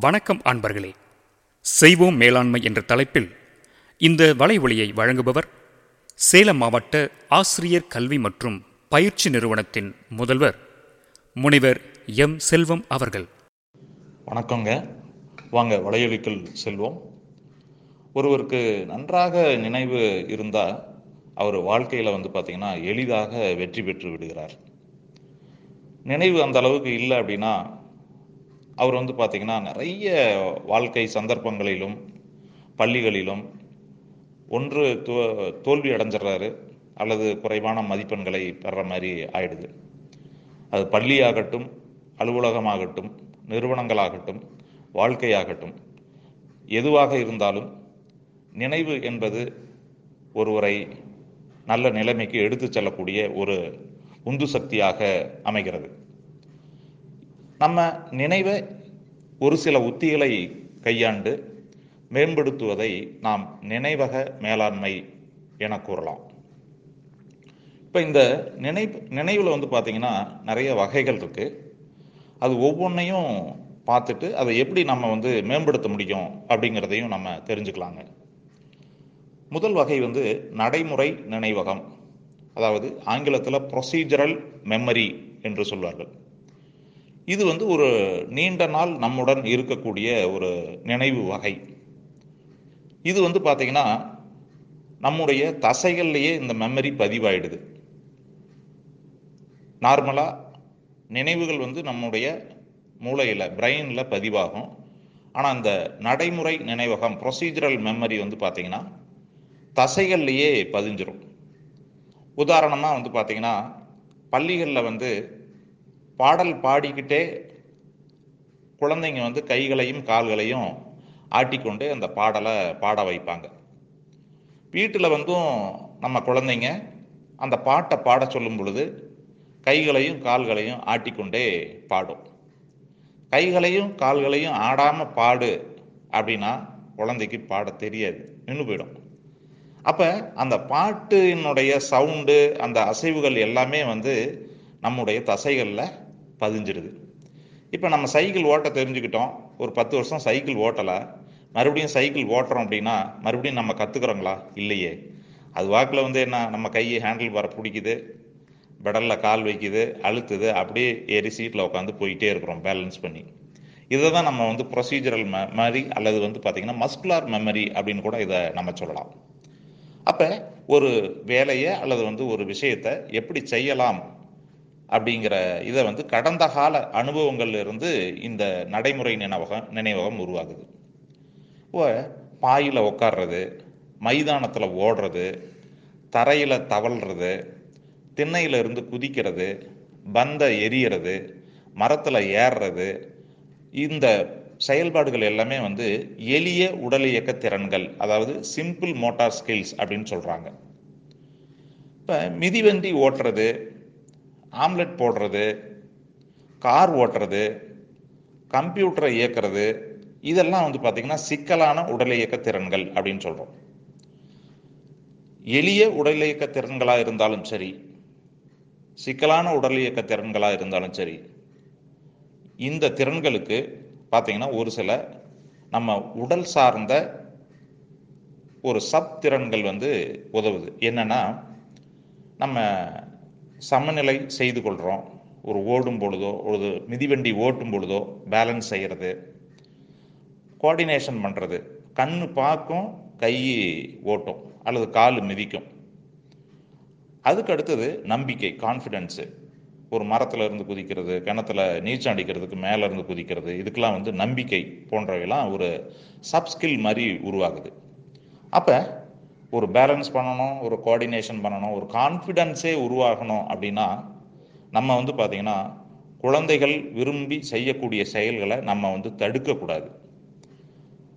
வணக்கம் அன்பர்களே. செய்வோம் மேலாண்மை என்ற தலைப்பில் இந்த வலைவொலியை வழங்குபவர் சேலம் மாவட்ட ஆசிரியர் கல்வி மற்றும் பயிற்சி நிறுவனத்தின் முதல்வர் முனைவர் எம். செல்வம் அவர்கள். வணக்கங்க. வாங்க வலையொலிக்குள் செல்வோம். ஒருவருக்கு நன்றாக நினைவு இருந்தால் அவர் வாழ்க்கையில் வந்து பார்த்தீங்கன்னா எளிதாக வெற்றி பெற்று விடுகிறார். நினைவு அந்த அளவுக்கு இல்லை அப்படின்னா அவர் வந்து பார்த்தீங்கன்னா நிறைய வாழ்க்கை சந்தர்ப்பங்களிலும் பள்ளிகளிலும் ஒன்று தோ தோல்வி அடைஞ்சிடுறாரு. அல்லது குறைவான மதிப்பெண்களை பெற மாதிரி ஆயிடுது. அது பள்ளியாகட்டும் அலுவலகமாகட்டும் நிறுவனங்களாகட்டும் வாழ்க்கையாகட்டும் எதுவாக இருந்தாலும் நினைவு என்பது ஒருவரை நல்ல நிலைமைக்கு எடுத்துச் செல்லக்கூடிய ஒரு உந்து சக்தியாக அமைகிறது. நம்ம நினைவை ஒரு சில உத்திகளை கையாண்டு மேம்படுத்துவதை நாம் நினைவக மேலாண்மை என கூறலாம். இப்போ இந்த நினை நினைவில் வந்து பார்த்தீங்கன்னா நிறைய வகைகள் இருக்கு. அது ஒவ்வொன்றையும் பார்த்துட்டு அதை எப்படி நம்ம வந்து மேம்படுத்த முடியும் அப்படிங்கிறதையும் நம்ம தெரிஞ்சுக்கலாங்க. முதல் வகை வந்து நடைமுறை நினைவகம். அதாவது ஆங்கிலத்தில் ப்ரொசீஜரல் மெமரி என்று சொல்வார்கள். இது வந்து ஒரு நீண்ட நாள் நம்முடன் இருக்கக்கூடிய ஒரு நினைவு வகை. இது வந்து பார்த்தீங்கன்னா நம்முடைய தசைகள்லேயே இந்த மெமரி பதிவாயிடுது. நார்மலாக நினைவுகள் வந்து நம்முடைய மூளையில் பிரெயினில் பதிவாகும். ஆனால் இந்த நடைமுறை நினைவகம் ப்ரொசீஜரல் மெமரி வந்து பார்த்தீங்கன்னா தசைகள்லேயே பதிஞ்சிரும். உதாரணமாக வந்து பார்த்தீங்கன்னா பள்ளிகளில் வந்து பாடல் பாடிக்கிட்டே குழந்தைங்க வந்து கைகளையும் கால்களையும் ஆட்டிக்கொண்டு அந்த பாடலை பாட வைப்பாங்க. வீட்டில் வந்தும் நம்ம குழந்தைங்க அந்த பாட்டை பாட சொல்லும் பொழுது கைகளையும் கால்களையும் ஆட்டிக்கொண்டே பாடும். கைகளையும் கால்களையும் ஆடாமல் பாடு அப்படின்னா குழந்தைக்கு பாட தெரியாது நின்று போயிடும். அப்போ அந்த பாட்டினுடைய சவுண்டு அந்த அசைவுகள் எல்லாமே வந்து நம்முடைய தசைகளில் பதிஞ்சிடுது இப்போ நம்ம சைக்கிள் ஓட்ட தெரிஞ்சுக்கிட்டோம். ஒரு பத்து வருஷம் சைக்கிள் ஓட்டலை. மறுபடியும் சைக்கிள் ஓட்டுறோம் அப்படின்னா மறுபடியும் நம்ம கற்றுக்குறோங்களா இல்லையே. அது வாக்கில் வந்து என்ன? நம்ம கையை ஹேண்டில் பாரை பிடிக்குது. பெடலில் கால் வைக்குது அழுத்துது. அப்படியே ஏறி சீட்டில் உட்காந்து போயிட்டே இருக்கிறோம் பேலன்ஸ் பண்ணி. இதை தான் நம்ம வந்து ப்ரொசீஜரல் மெமரி அல்லது வந்து பார்த்திங்கன்னா மஸ்குலார் மெமரி அப்படின்னு கூட இதை நம்ம சொல்லலாம். அப்போ ஒரு வேலையை அல்லது வந்து ஒரு விஷயத்தை எப்படி செய்யலாம்? அப்படிங்கிற இதை வந்து கடந்த கால அனுபவங்கள்ல இருந்து இந்த நடைமுறை நினைவகம் நினைவகம் உருவாகுது. ஓ பாயில் உட்கார்றது மைதானத்தில் ஓடுறது தரையில் தவழ்றது திண்ணையில இருந்து குதிக்கிறது பந்த எரியறது மரத்தில் ஏறுறது இந்த செயல்பாடுகள் எல்லாமே வந்து எளிய உடல் இயக்க திறன்கள் அதாவது சிம்பிள் மோட்டார் ஸ்கில்ஸ் அப்படின்னு சொல்கிறாங்க இப்போ மிதிவண்டி ஓட்டுறது ஆம்லெட் போடுறது கார் ஓட்டுறது கம்ப்யூட்டரை இயக்கிறது இதெல்லாம் வந்து பார்த்திங்கன்னா சிக்கலான உடல் இயக்க திறன்கள் அப்படின்னு சொல்கிறோம் எளிய உடல் இயக்க திறன்களாக இருந்தாலும் சரி சிக்கலான உடல் இயக்க திறன்களாக இருந்தாலும் சரி இந்த திறன்களுக்கு பார்த்தீங்கன்னா ஒரு சில நம்ம உடல் சார்ந்த ஒரு சப் திறன்கள் வந்து உதவுது. என்னன்னா நம்ம சமநிலை செய்து கொள்கிறோம் ஒரு ஓடும் பொழுதோ ஒரு மிதிவண்டி ஓட்டும் பொழுதோ பேலன்ஸ் செய்கிறது கோஆர்டினேஷன் பண்ணுறது கண் பார்க்கும் கை ஓட்டும் அல்லது கால் மிதிக்கும். அதுக்கு அடுத்தது நம்பிக்கை கான்ஃபிடென்ஸு ஒரு மரத்தில் இருந்து குதிக்கிறது கிணத்துல நீச்சல் அடிக்கிறதுக்கு மேலே இருந்து குதிக்கிறது இதுக்கெல்லாம் வந்து நம்பிக்கை போன்றவையெல்லாம் ஒரு சப்ஸ்கில் மாதிரி உருவாகுது. அப்போ ஒரு பேலன்ஸ் பண்ணணும் ஒரு கோஆர்டினேஷன் பண்ணணும் ஒரு கான்ஃபிடென்ஸே உருவாகணும் அப்படின்னா நம்ம வந்து பார்த்திங்கன்னா குழந்தைகள் விரும்பி செய்யக்கூடிய செயல்களை நம்ம வந்து தடுக்கக்கூடாது.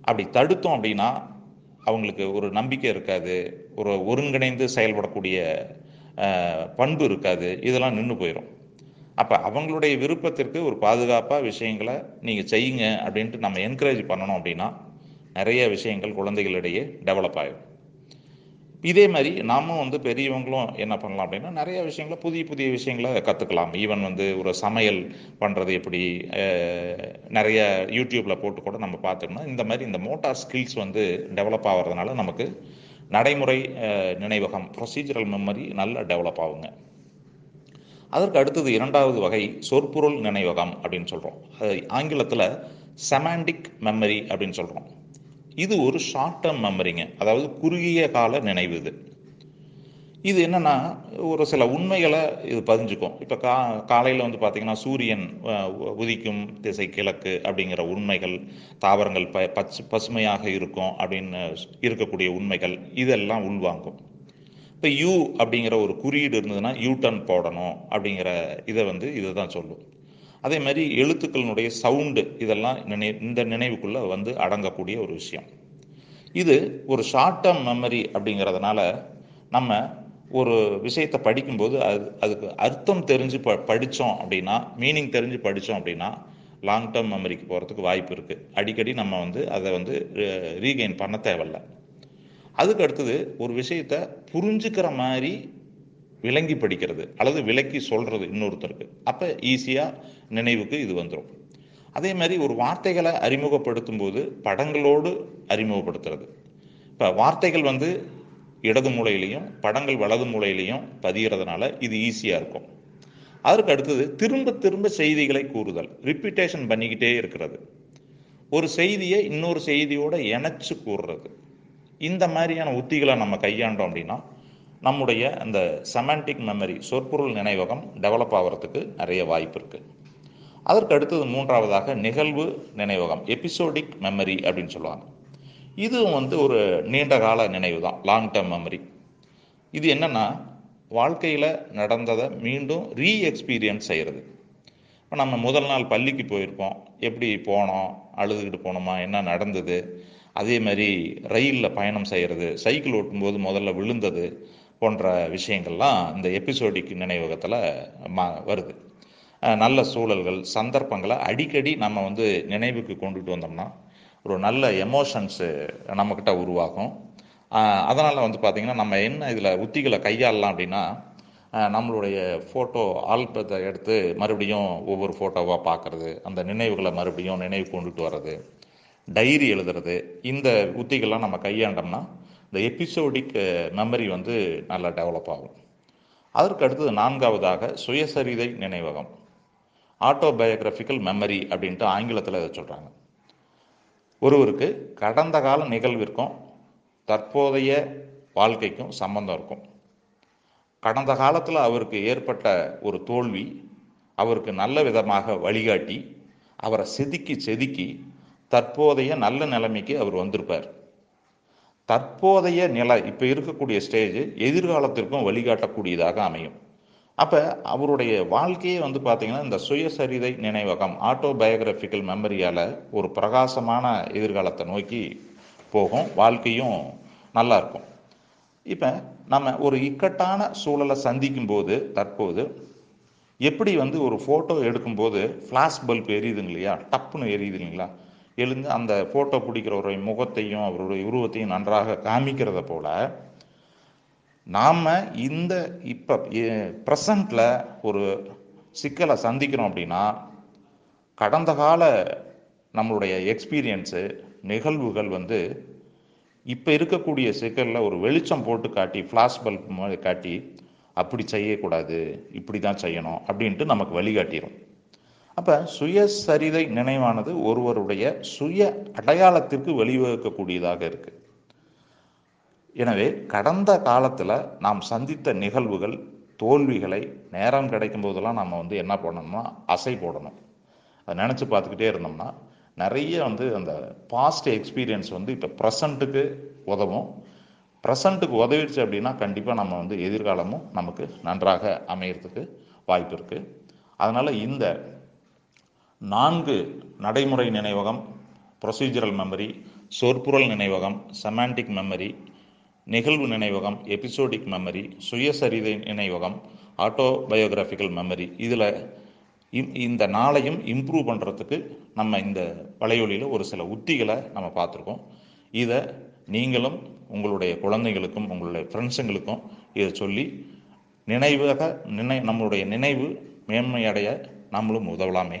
அப்படி தடுத்தோம் அப்படின்னா அவங்களுக்கு ஒரு நம்பிக்கை இருக்காது ஒரு ஒருங்கிணைந்து செயல்படக்கூடிய பண்பு இருக்காது இதெல்லாம் நின்று போயிடும் அப்போ அவங்களுடைய விருப்பத்திற்கு ஒரு பாதுகாப்பாக விஷயங்களை நீங்கள் செய்யுங்க அப்படின்ட்டு நம்ம என்கரேஜ் பண்ணணும் அப்படின்னா நிறைய விஷயங்கள் குழந்தைகளிடையே டெவலப் ஆகும் இதே மாதிரி நாம வந்து பெரியவங்களும் என்ன பண்ணலாம் அப்படின்னா நிறைய விஷயங்களை புதிய புதிய விஷயங்களை கற்றுக்கலாம் ஈவன் வந்து ஒரு சமையல் பண்ணுறது எப்படி நிறைய யூடியூப்பில் போட்டு கூட நம்ம பார்த்தோம்னா இந்த மாதிரி இந்த மோட்டார் ஸ்கில்ஸ் வந்து டெவலப் ஆகிறதுனால நமக்கு நடைமுறை நினைவகம் ப்ரொசீஜரல் மெமரி நல்லா டெவலப் ஆகுங்க. அதற்கு அடுத்தது இரண்டாவது வகை சொற்பொருள் நினைவகம் அப்படின்னு சொல்கிறோம் அது ஆங்கிலத்தில் செமாண்டிக் மெமரி அப்படின்னு சொல்கிறோம் இது ஒரு ஷார்ட் டேர்ம் மெமரிங்க அதாவது குறுகிய கால நினைவு இது. இது என்னன்னா ஒரு சில உண்மைகளை இது பதிஞ்சுக்கும். இப்போ கா காலையில் வந்து பார்த்தீங்கன்னா சூரியன் உ- உதிக்கும் திசை கிழக்கு அப்படிங்கிற உண்மைகள் தாவரங்கள் ப பச்சு பசுமையாக இருக்கும் அப்படின்னு இருக்கக்கூடிய உண்மைகள் இதெல்லாம் உள்வாங்கும். இப்போ யூ அப்படிங்கிற ஒரு குறியீடு இருந்ததுன்னா யூ டர்ன் போடணும் அப்படிங்கிற இதை வந்து இதை தான் சொல்லும். அதே மாதிரி எழுத்துக்களினுடைய சவுண்டு இதெல்லாம் நினை இந்த நினைவுக்குள்ளே வந்து அடங்கக்கூடிய ஒரு விஷயம். இது ஒரு ஷார்ட் டேர்ம் மெமரி அப்படிங்கிறதுனால நம்ம ஒரு விஷயத்தை படிக்கும்போது அது அதுக்கு அர்த்தம் தெரிஞ்சு ப படித்தோம் அப்படின்னா மீனிங் தெரிஞ்சு படித்தோம் அப்படின்னா லாங் டேர்ம் மெமரிக்கு போகிறதுக்கு வாய்ப்பு இருக்குது அடிக்கடி நம்ம வந்து அதை வந்து ரீகெயின் பண்ண தேவையில்ல. அதுக்கு அடுத்தது ஒரு விஷயத்தை புரிஞ்சுக்கிற மாதிரி விளங்கி படிக்கிறது அல்லது விளக்கி சொல்றது இன்னொருத்தருக்கு. அப்போ ஈஸியாக நினைவுக்கு இது வந்துடும் அதே மாதிரி ஒரு வார்த்தைகளை அறிமுகப்படுத்தும் போது படங்களோடு அறிமுகப்படுத்துறது. இப்போ வார்த்தைகள் வந்து இடது மூலையிலையும் படங்கள் வலது மூலையிலையும் பதிகிறதுனால இது ஈஸியாக இருக்கும். அதற்கு அடுத்தது திரும்ப திரும்ப செய்திகளை கூறுதல் ரிப்பீட்டேஷன் பண்ணிக்கிட்டே இருக்கிறது. ஒரு செய்தியை இன்னொரு செய்தியோட இணைச்சு கூறுறது. இந்த மாதிரியான உத்திகளை நம்ம கையாண்டோம் அப்படின்னா நம்முடைய அந்த செமான்டிக் மெமரி சொற்பொருள் நினைவகம் டெவலப் ஆகிறதுக்கு நிறைய வாய்ப்பு இருக்குது அதற்கு அடுத்தது மூன்றாவதாக நிகழ்வு நினைவகம் எபிசோடிக் மெமரி அப்படின்னு சொல்லுவாங்க. இதுவும் வந்து ஒரு நீண்ட கால நினைவு தான் லாங் டேர்ம் மெமரி இது என்னென்னா வாழ்க்கையில் நடந்ததை மீண்டும் ரீ எக்ஸ்பீரியன்ஸ் செய்கிறது இப்போ நம்ம முதல் நாள் பள்ளிக்கு போயிருப்போம் எப்படி போனோம் அழுதுகிட்டு போனோமா என்ன நடந்தது அதே மாதிரி ரயிலில் பயணம் செய்கிறது சைக்கிள் ஓட்டும்போது முதல்ல விழுந்தது போன்ற விஷயங்கள்லாம் இந்த எபிசோடிக் நினைவகத்தில் மா வருது. நல்ல சூழல்கள் சந்தர்ப்பங்களை அடிக்கடி நம்ம வந்து நினைவுக்கு கொண்டுட்டு வந்தோம்னா ஒரு நல்ல எமோஷன்ஸு நம்மக்கிட்ட உருவாகும். அதனால் வந்து பார்த்திங்கன்னா நம்ம என்ன இதில் உத்திகளை கையாளலாம் அப்படின்னா நம்மளுடைய ஃபோட்டோ ஆல்பத்தை எடுத்து மறுபடியும் ஒவ்வொரு ஃபோட்டோவாக பார்க்குறது அந்த நினைவுகளை மறுபடியும் நினைவு கொண்டுட்டு வர்றது டைரி எழுதுறது இந்த உத்திகள்லாம் நம்ம கையாண்டோம்னா இந்த எபிசோடிக் மெமரி வந்து நல்லா டெவலப் ஆகும். அதற்கு அடுத்தது நான்காவதாக சுயசரிதை நினைவகம். ஆட்டோபயோகிராஃபிக்கல் மெமரி அப்படின்ட்டு ஆங்கிலத்தில் இதை சொல்கிறாங்க ஒருவருக்கு கடந்த கால நிகழ்விற்கும் தற்போதைய வாழ்க்கைக்கும் சம்பந்தம் இருக்கும். கடந்த காலத்தில் அவருக்கு ஏற்பட்ட ஒரு தோல்வி அவருக்கு நல்ல விதமாக வழிகாட்டி அவரை செதுக்கி செதுக்கி தற்போதைய நல்ல நிலைமைக்கு அவர் வந்திருப்பார். தற்போதைய நிலை இப்போ இருக்கக்கூடிய ஸ்டேஜ் எதிர்காலத்திற்கும் வழிகாட்டக்கூடியதாக அமையும். அப்போ அவருடைய வாழ்க்கையே வந்து பார்த்திங்கன்னா இந்த சுயசரிதை நினைவகம் ஆட்டோபயோகிராஃபிக்கல் மெமரியால் ஒரு பிரகாசமான எதிர்காலத்தை நோக்கி போகும். வாழ்க்கையும் நல்லா இருக்கும். இப்போ நம்ம ஒரு இக்கட்டான சூழலை சந்திக்கும் போது தற்போது எப்படி வந்து ஒரு ஃபோட்டோ எடுக்கும்போது ஃப்ளாஷ் பல்ப் எரியுதுங்க இல்லையா? டப்புன்னு எரியுது இல்லைங்களா? எழுந்து அந்த ஃபோட்டோ பிடிக்கிறவருடைய முகத்தையும் அவருடைய உருவத்தையும் நன்றாக காமிக்கிறத போல நாம் இந்த இப்போ ப்ரெசண்டில் ஒரு சிக்கலை சந்திக்கிறோம் அப்படின்னா கடந்த கால நம்மளுடைய எக்ஸ்பீரியன்ஸு நிகழ்வுகள் வந்து இப்போ இருக்கக்கூடிய சிக்கலில் ஒரு வெளிச்சம் போட்டு காட்டி ஃப்ளாஷ் பல்ப் மாதிரி காட்டி அப்படி செய்யக்கூடாது இப்படி தான் செய்யணும் அப்படின்ட்டு நமக்கு வழிகாட்டிடும் அப்போ சுயசரிதை நினைவானது ஒருவருடைய சுய அடையாளத்திற்கு வழிவகுக்கக்கூடியதாக இருக்கு. எனவே கடந்த காலத்தில் நாம் சந்தித்த நிகழ்வுகள் தோல்விகளை நேரம் கிடைக்கும் போதெல்லாம் நம்ம வந்து என்ன பண்ணணும்னா அசை போடணும். அதை நினச்சி பார்த்துக்கிட்டே இருந்தோம்னா நிறைய வந்து அந்த பாஸ்ட் எக்ஸ்பீரியன்ஸ் வந்து இப்போ ப்ரெசண்ட்டுக்கு உதவும். ப்ரெசண்ட்டுக்கு உதவிடுச்சு அப்படின்னா கண்டிப்பாக நம்ம வந்து எதிர்காலமும் நமக்கு நன்றாக அமையறதுக்கு வாய்ப்பு இருக்குது அதனால் இந்த நான்கு நடைமுறை நினைவகம் ப்ரொசீஜரல் மெமரி சொற்பொருள் நினைவகம் செமாண்டிக் மெமரி நிகழ்வு நினைவகம் எபிசோடிக் மெமரி சுயசரிதை நினைவகம் ஆட்டோபயோகிராஃபிக்கல் மெமரி இதில் இந்த நாளையும் இம்ப்ரூவ் பண்ணுறதுக்கு நம்ம இந்த வலையொலியில் ஒரு சில உத்திகளை நம்ம பார்த்துருக்கோம். இதை நீங்களும் உங்களுடைய குழந்தைகளுக்கும் உங்களுடைய ஃப்ரெண்ட்ஸுங்களுக்கும் இதை சொல்லி நினைவாக நினை நம்மளுடைய நினைவு மேன்மையடைய நம்மளும் உதவலாமே.